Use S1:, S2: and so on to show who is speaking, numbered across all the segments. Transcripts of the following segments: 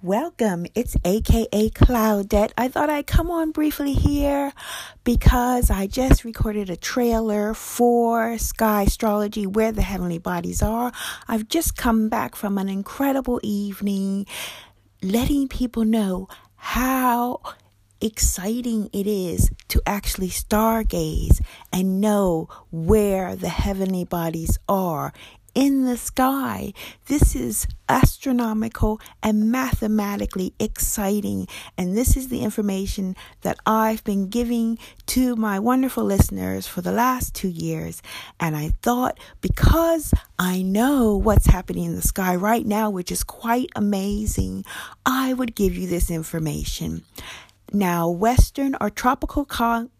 S1: Welcome. It's AKA Cloudette. I thought I'd come on briefly here because I just recorded a trailer for Sky Astrology Where the Heavenly Bodies Are. I've just come back from an incredible evening letting people know how exciting it is to actually stargaze and know where the heavenly bodies are in the sky. This is astronomical and mathematically exciting. And this is the information that I've been giving to my wonderful listeners for the last two years. And I thought because I know what's happening in the sky right now, which is quite amazing, I would give you this information. Now, Western or tropical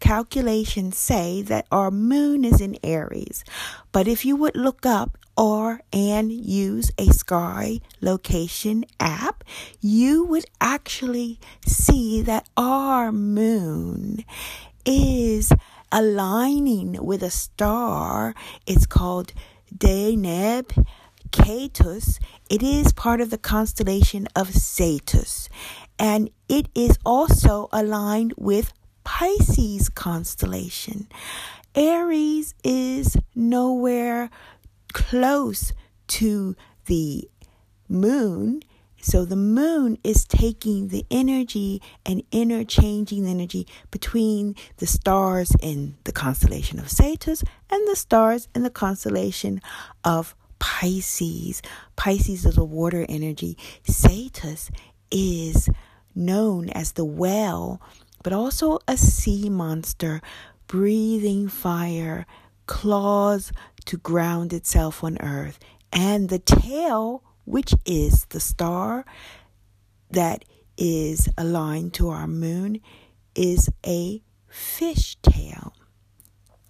S1: calculations say that our moon is in Aries. But if you would look up or and use a sky location app, you would actually see that our moon is aligning with a star. It's called Deneb Kaitos. It is part of the constellation of Cetus, and it is also aligned with Pisces constellation. Aries is nowhere close to the moon. So the moon is taking the energy and interchanging the energy between the stars in the constellation of Cetus and the stars in the constellation of Pisces. Pisces is a water energy. Cetus is known as the well, but also a sea monster, breathing fire, claws to ground itself on earth, and the tail, which is the star that is aligned to our moon, is a fish tail.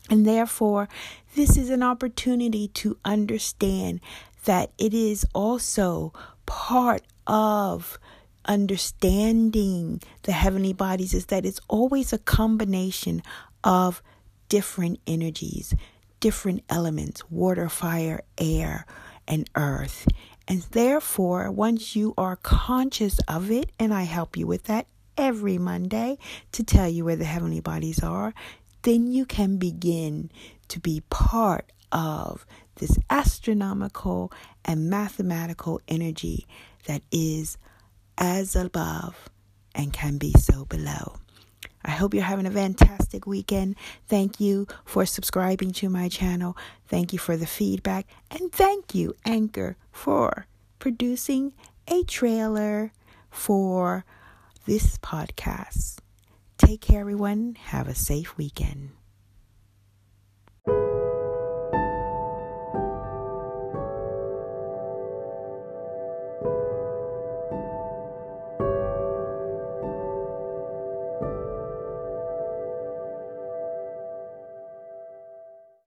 S1: And therefore, this is an opportunity to understand that it is also part of understanding the heavenly bodies is that it's always a combination of different energies, different elements water, fire, air, and earth. And therefore, once you are conscious of it, and I help you with that every Monday to tell you where the heavenly bodies are, then you can begin to be part of this astronomical and mathematical energy that is as above and can be so below. I hope you're having a fantastic weekend. Thank you for subscribing to my channel. Thank you for the feedback. And thank you, Anchor, for producing a trailer for this podcast. Take care, everyone. Have a safe weekend.